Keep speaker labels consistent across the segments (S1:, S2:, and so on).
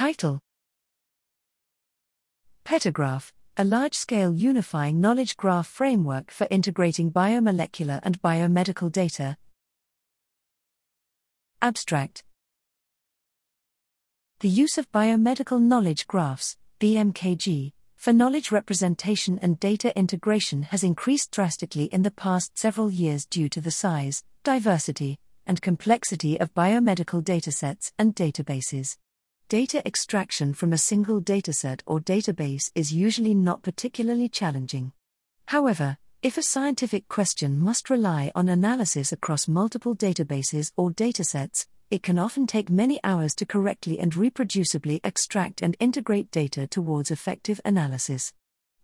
S1: Title Petagraph, a large scale unifying knowledge graph framework for integrating biomolecular and biomedical data. Abstract The use of biomedical knowledge graphs, BMKG, for knowledge representation and data integration has increased drastically in the past several years due to the size, diversity, and complexity of biomedical datasets and databases. Data extraction from a single dataset or database is usually not particularly challenging. However, if a scientific question must rely on analysis across multiple databases or datasets, it can often take many hours to correctly and reproducibly extract and integrate data towards effective analysis.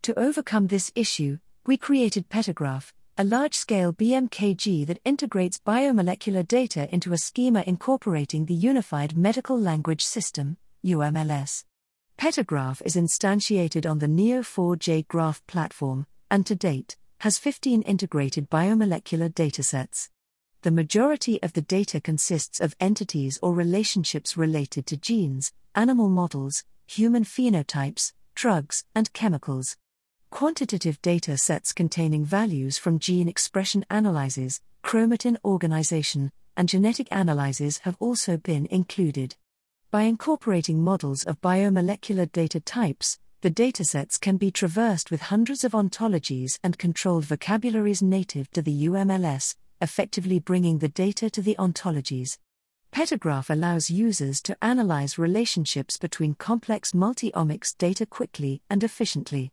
S1: To overcome this issue, we created Petagraph, a large scale BMKG that integrates biomolecular data into a schema incorporating the Unified Medical Language System, UMLS. Petagraph is instantiated on the Neo4j Graph platform, and to date, has 15 integrated biomolecular datasets the majority of the data consists of entities or relationships related to genes, animal models, human phenotypes, drugs, and chemicals. Quantitative data sets containing values from gene expression analyses, chromatin organization, and genetic analyses have also been included. By incorporating models of biomolecular data types, the datasets can be traversed with hundreds of ontologies and controlled vocabularies native to the UMLS, effectively bringing the data to the ontologies. Petagraph allows users to analyze relationships between complex multi-omics data quickly and efficiently.